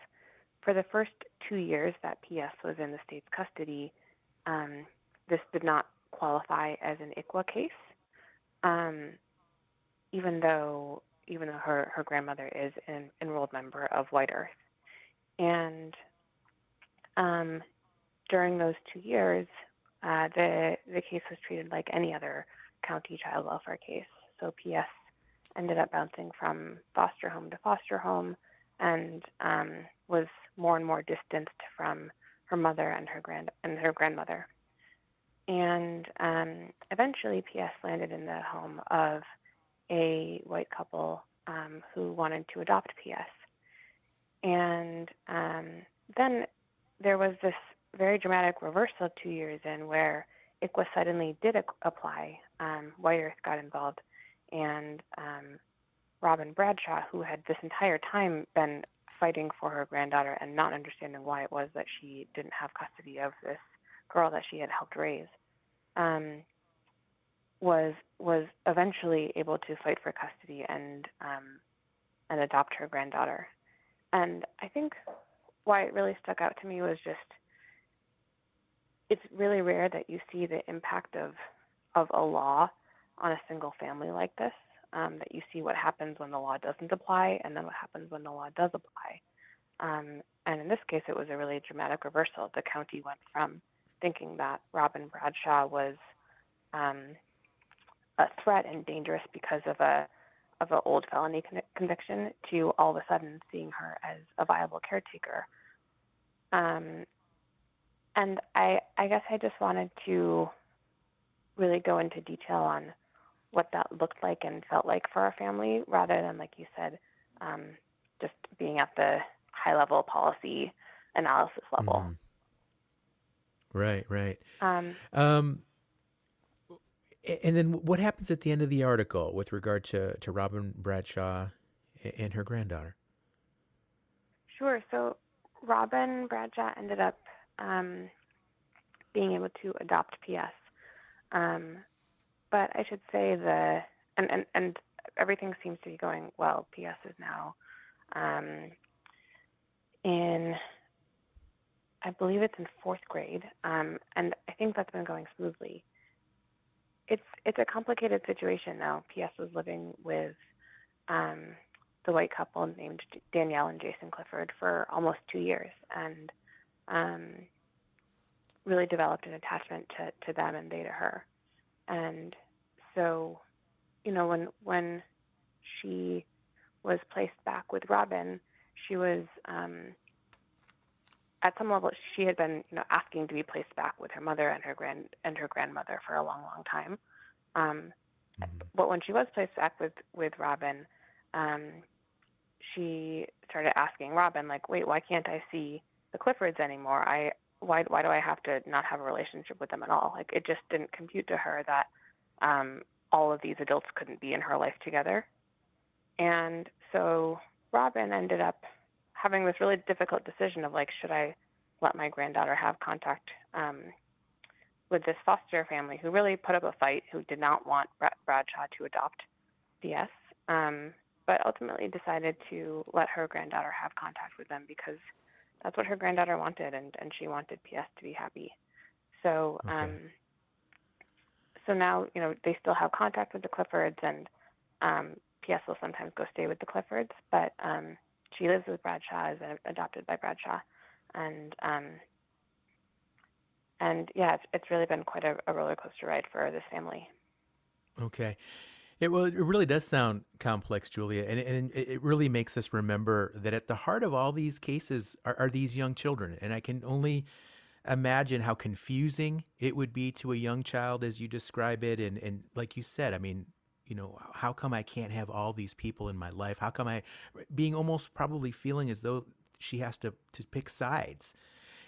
Speaker 12: for the first two years that PS was in the state's custody, um, this did not qualify as an ICWA case, um, even though even though her, her grandmother is an enrolled member of White Earth. And um, during those two years, uh, the the case was treated like any other county child welfare case. So PS ended up bouncing from foster home to foster home, and um, was more and more distanced from her mother and her grand and her grandmother. And um, eventually, PS landed in the home of a white couple um, who wanted to adopt PS. and um, then there was this very dramatic reversal two years in where ICWA suddenly did apply. Um, White Earth got involved, and um, Robin Bradshaw, who had this entire time been fighting for her granddaughter and not understanding why it was that she didn't have custody of this girl that she had helped raise, um, was was eventually able to fight for custody and um, and adopt her granddaughter. And I think why it really stuck out to me was just it's really rare that you see the impact of of a law on a single family like this. Um, that you see what happens when the law doesn't apply, and then what happens when the law does apply. Um, and in this case, it was a really dramatic reversal. The county went from thinking that Robin Bradshaw was um, a threat and dangerous because of a of an old felony con- conviction to all of a sudden seeing her as a viable caretaker. Um, and I, I guess I just wanted to really go into detail on what that looked like and felt like for our family, rather than, like you said, um, just being at the high level policy analysis level. Mm.
Speaker 1: Right, right.
Speaker 12: Um,
Speaker 1: um, and then what happens at the end of the article with regard to, to Robin Bradshaw and her granddaughter?
Speaker 12: Sure. So Robin Bradshaw ended up um, being able to adopt PS. Um, but I should say the and, and, and everything seems to be going well. PS is now um, in I believe it's in fourth grade, um, and I think that's been going smoothly. It's it's a complicated situation now. PS was living with um, the white couple named Danielle and Jason Clifford for almost two years, and um, really developed an attachment to, to them and they to her. And so, you know, when when she was placed back with Robin, she was um, at some level she had been you know asking to be placed back with her mother and her grand and her grandmother for a long long time. Um, mm-hmm. but when she was placed back with with robin um, she started asking robin like wait why can't i see the cliffords anymore? I why why do i have to not have a relationship with them at all? Like it just didn't compute to her that um, all of these adults couldn't be in her life together. And so robin ended up having this really difficult decision of like, should I let my granddaughter have contact um, with this foster family who really put up a fight, who did not want Brad- Bradshaw to adopt PS, um, but ultimately decided to let her granddaughter have contact with them because that's what her granddaughter wanted, and, and she wanted PS to be happy. So, okay. um, so now you know they still have contact with the Cliffords, and um, PS will sometimes go stay with the Cliffords, but um, she lives with Bradshaw, is adopted by Bradshaw, and um, and yeah, it's, it's really been quite a, a roller coaster ride for this family.
Speaker 1: Okay. It, well, it really does sound complex, Julia, and, and it really makes us remember that at the heart of all these cases are, are, these young children. And I can only imagine how confusing it would be to a young child as you describe it. And, and like you said, I mean, you know, how come I can't have all these people in my life? How come I, being almost probably feeling as though she has to, to pick sides.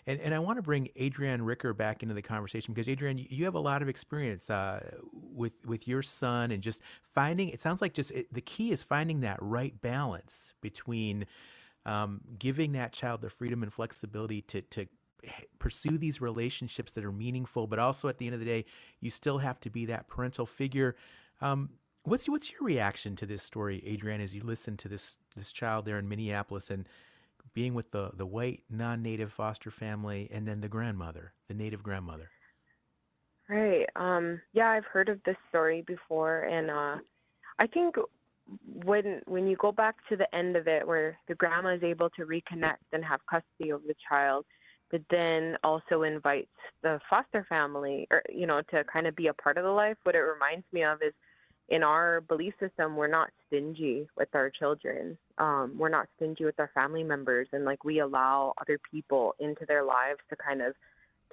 Speaker 1: And, and I want to bring Adriann Ricker back into the conversation because Adriann, you have a lot of experience uh, with with your son and just finding. It sounds like just it, the key is finding that right balance between um, giving that child the freedom and flexibility to to pursue these relationships that are meaningful, but also at the end of the day, you still have to be that parental figure. Um, What's what's your reaction to this story, Adriann, as you listen to this this child there in Minneapolis and being with the the white non-native foster family and then the grandmother, the native grandmother?
Speaker 12: Right. Um, yeah, I've heard of this story before, and uh, I think when when you go back to the end of it, where the grandma is able to reconnect and have custody of the child, but then also invites the foster family, or you know, to kind of be a part of the life. What it reminds me of is in our belief system, we're not stingy with our children. Um, we're not stingy with our family members, and like we allow other people into their lives to kind of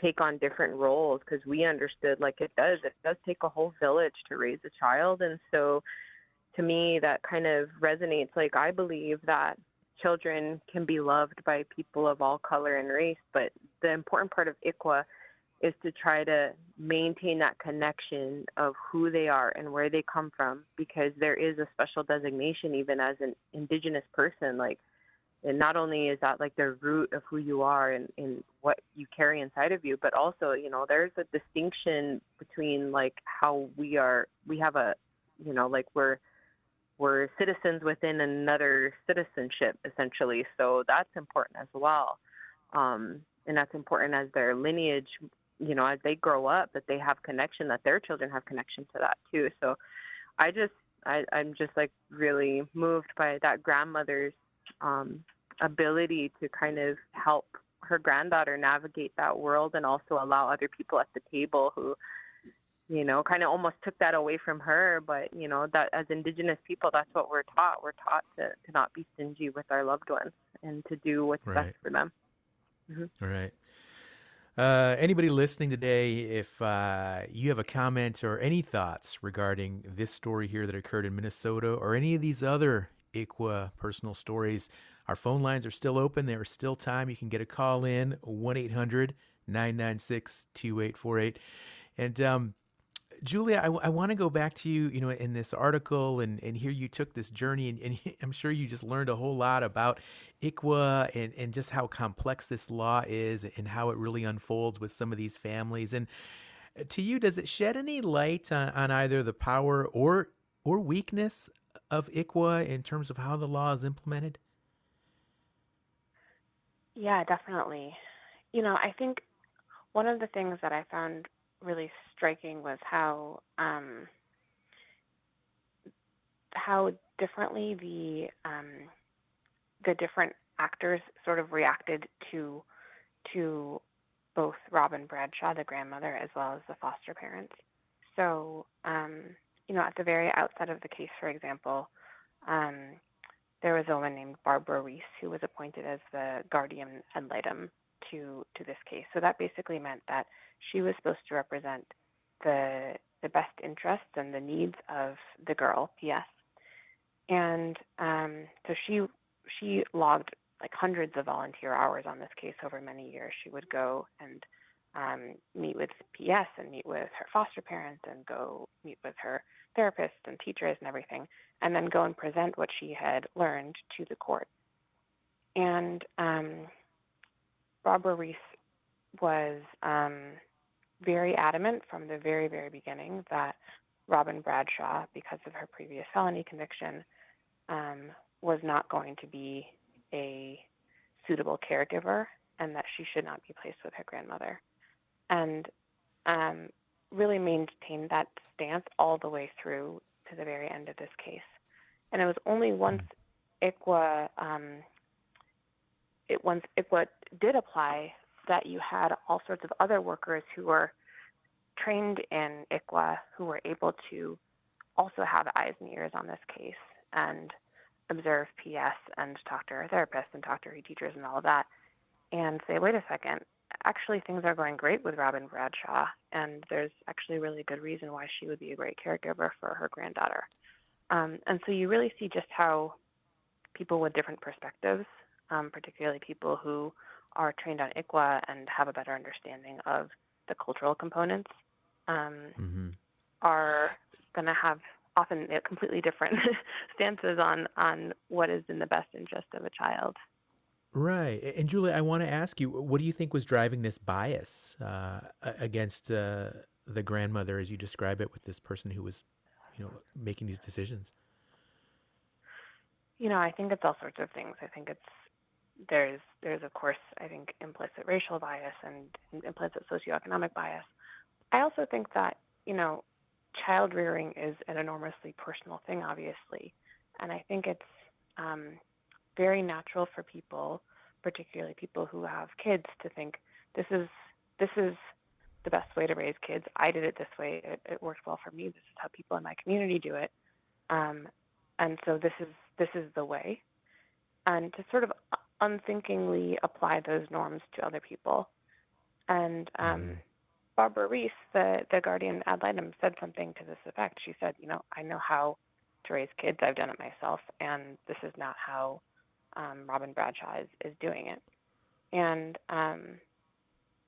Speaker 12: take on different roles because we understood like it does. It does take a whole village to raise a child, and so to me that kind of resonates. Like I believe that
Speaker 8: children can be loved by people of all color and race, but the important part of ICWA is to try to maintain that connection of who they are and where they come from because there is a special designation even as an indigenous person like and not only is that like the root of who you are and, and what you carry inside of you but also you know there's a distinction between like how we are we have a you know like we're we're citizens within another citizenship essentially. So that's important as well. Um, and that's important as their lineage you know as they grow up that they have connection that their children have connection to that too. So i just I, i'm just like really moved by that grandmother's um, ability to kind of help her granddaughter navigate that world and also allow other people at the table who you know kind of almost took that away from her. But you know that as indigenous people that's what we're taught. We're taught to, to not be stingy with our loved ones and to do what's
Speaker 1: Right.
Speaker 8: best for them. Hmm
Speaker 1: All right. Uh, anybody listening today, if uh, you have a comment or any thoughts regarding this story here that occurred in Minnesota or any of these other ICWA personal stories, our phone lines are still open. There is still time. You can get a call in 1 800 996 2848. And um, Julia, I, want to go back to you, you know, in this article and, and here you took this journey and, and I'm sure you just learned a whole lot about ICWA and, and just how complex this law is and how it really unfolds with some of these families. And uh, to you, does it shed any light on, on either the power or or weakness of ICWA in terms of how the law is implemented?
Speaker 12: Yeah, definitely. You know, I think one of the things that I found really striking was how um, how differently the um, the different actors sort of reacted to to both Robin Bradshaw, the grandmother, as well as the foster parents. So, um, you know, at the very outset of the case, for example, um, there was a woman named Barbara Reese who was appointed as the guardian ad litem to to this case. So that basically meant that she was supposed to represent the the best interests and the needs of the girl, P.S. And um, so she she logged like hundreds of volunteer hours on this case over many years. She would go and um, meet with PS and meet with her foster parents and go meet with her therapists and teachers and everything, and then go and present what she had learned to the court. And um, Barbara Reese was um, very adamant from the very, very beginning that Robin Bradshaw, because of her previous felony conviction, um, was not going to be a suitable caregiver and that she should not be placed with her grandmother. And um, really maintained that stance all the way through to the very end of this case. And it was only once ICWA, um, it once ICWA did apply that you had all sorts of other workers who were trained in ICWA who were able to also have eyes and ears on this case and observe PS and talk to her therapist and talk to her teachers and all of that and say, wait a second, actually things are going great with Robin Bradshaw and there's actually a really good reason why she would be a great caregiver for her granddaughter. Um, and so you really see just how people with different perspectives, um, particularly people who are trained on ICWA and have a better understanding of the cultural components, um,
Speaker 1: Mm-hmm.
Speaker 12: are going to have often completely different stances on on what is in the best interest of a child.
Speaker 1: Right. And Julia, I want to ask you, what do you think was driving this bias uh, against uh, the grandmother, as you describe it, with this person who was, you know, making these decisions?
Speaker 12: You know, I think it's all sorts of things. I think it's there's there's of course I think implicit racial bias and implicit socioeconomic bias. I also think that you know child rearing is an enormously personal thing, obviously, and I think it's um, very natural for people, particularly people who have kids, to think this is this is the best way to raise kids. I did it this way. It, it worked well for me. This is how people in my community do it, um, and so this is this is the way. And to sort of unthinkingly apply those norms to other people. And um, Barbara Reese, the, the Guardian ad litem, said something to this effect. She said, You know, I know how to raise kids, I've done it myself, and this is not how um, Robin Bradshaw is, is doing it. And um,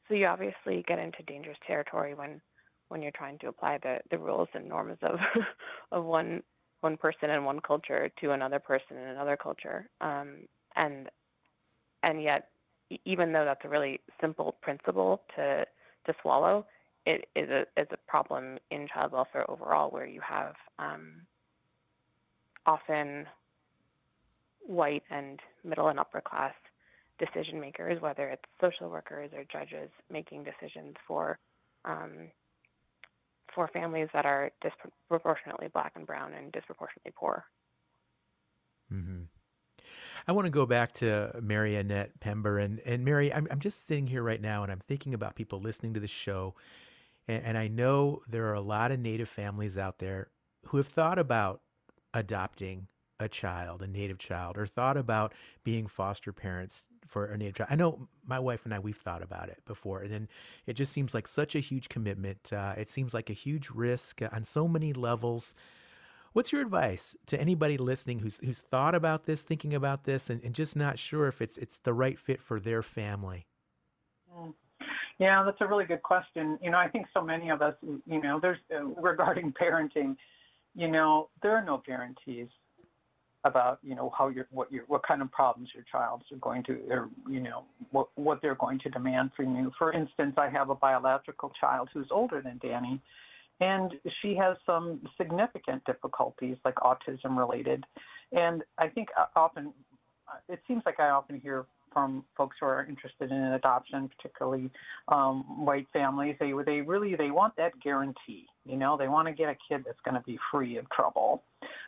Speaker 12: so you obviously get into dangerous territory when when you're trying to apply the, the rules and norms of of one one person and one culture to another person in another culture. Um, and and yet, even though that's a really simple principle to to swallow, it is a is a problem in child welfare overall, where you have um, often white and middle and upper class decision makers, whether it's social workers or judges, making decisions for um, for families that are disproportionately black and brown and disproportionately poor.
Speaker 1: Mm-hmm. I want to go back to Mary Annette Pember. And, and Mary, I'm, I'm just sitting here right now and I'm thinking about people listening to the show. And, and I know there are a lot of Native families out there who have thought about adopting a child, a Native child, or thought about being foster parents for a Native child. I know my wife and I, we've thought about it before. And then it just seems like such a huge commitment. Uh, it seems like a huge risk on so many levels. What's your advice to anybody listening who's who's thought about this, thinking about this, and, and just not sure if it's it's the right fit for their family?
Speaker 9: Mm. Yeah, that's a really good question. You know, I think so many of us, you know, there's uh, regarding parenting, you know, there are no guarantees about you know how your what your what kind of problems your child's are going to or you know what what they're going to demand from you. For instance, I have a biological child who's older than Danny, and she has some significant difficulties, like autism related. And I think uh, often, uh, it seems like I often hear from folks who are interested in adoption, particularly um, white families. They they really they want that guarantee. You know, they want to get a kid that's going to be free of trouble.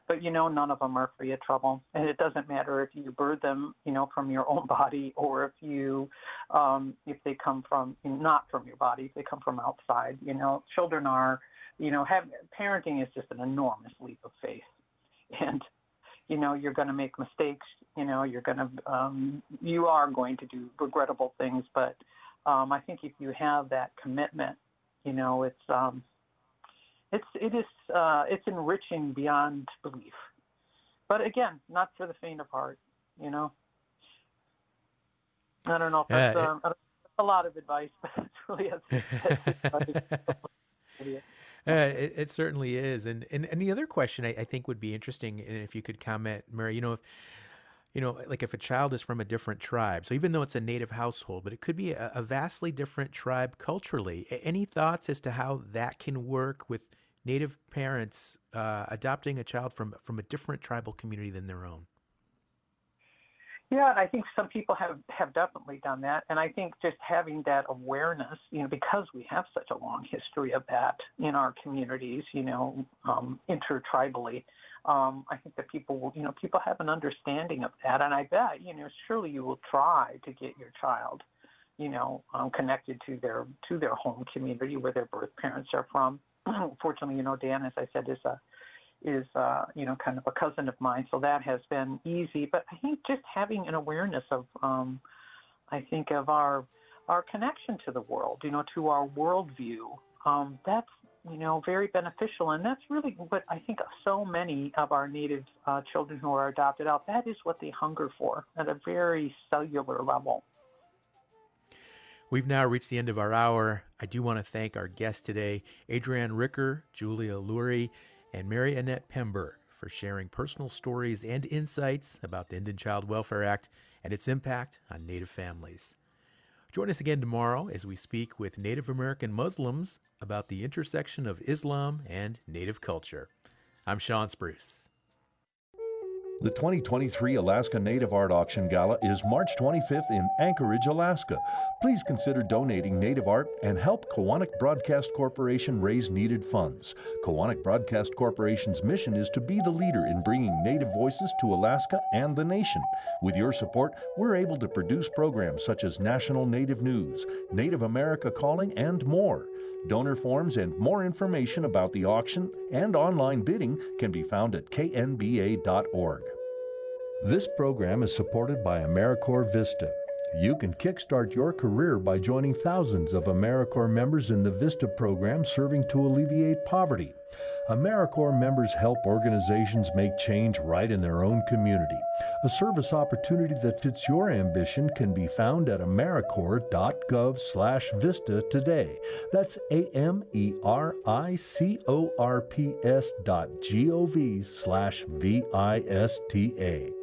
Speaker 9: But you know, none of them are free of trouble, and it doesn't matter if you birth them, you know, from your own body or if you, um, if they come from not from your body, if they come from outside. You know, children are you know, have, parenting is just an enormous leap of faith, and you know you're going to make mistakes. You know, you're going to um, you are going to do regrettable things, but um, I think if you have that commitment, you know, it's um, it's it is uh, it's enriching beyond belief. But again, not for the faint of heart. You know, I don't know if that's, uh, um, a lot of advice, but it's really
Speaker 1: a, uh, it, it, certainly is. And, and, and the other question I, I, think would be interesting, and if you could comment, Mary, you know, if, you know, like if a child is from a different tribe, so even though it's a native household, but it could be a, a vastly different tribe culturally. Any thoughts as to how that can work with native parents uh, adopting a child from from a different tribal community than their own?
Speaker 9: Yeah, I think some people have have definitely done that, and I think just having that awareness, you know, because we have such a long history of that in our communities, you know, um, intertribally, um, I think that people will, you know, people have an understanding of that, and I bet, you know, surely you will try to get your child, you know, um, connected to their to their home community where their birth parents are from. Fortunately, you know, Dan, as I said, is a is uh, you know kind of a cousin of mine, so that has been easy. But I think just having an awareness of, um, I think of our our connection to the world, you know, to our worldview. Um, that's you know very beneficial, and that's really what I think so many of our native uh, children who are adopted out. That is what they hunger for at a very cellular level.
Speaker 1: We've now reached the end of our hour. I do want to thank our guests today, Adriann Ricker, Julia Lurie, and Mary Annette Pember for sharing personal stories and insights about the Indian Child Welfare Act and its impact on Native families. Join us again tomorrow as we speak with Native American Muslims about the intersection of Islam and Native culture. I'm Shawn Spruce.
Speaker 7: The 2023 Alaska Native Art Auction Gala is March 25th in Anchorage, Alaska. Please consider donating native art and help Koahnic Broadcast Corporation raise needed funds. Koahnic Broadcast Corporation's mission is to be the leader in bringing native voices to Alaska and the nation. With your support, we're able to produce programs such as National Native News, Native America Calling, and more. Donor forms and more information about the auction and online bidding can be found at knba.org. This program is supported by AmeriCorps Vista. You can kickstart your career by joining thousands of AmeriCorps members in the VISTA program serving to alleviate poverty. AmeriCorps members help organizations make change right in their own community. A service opportunity that fits your ambition can be found at americorps.gov slash vista today. That's A-M-E-R-I-C-O-R-P-S dot G-O-V slash V-I-S-T-A.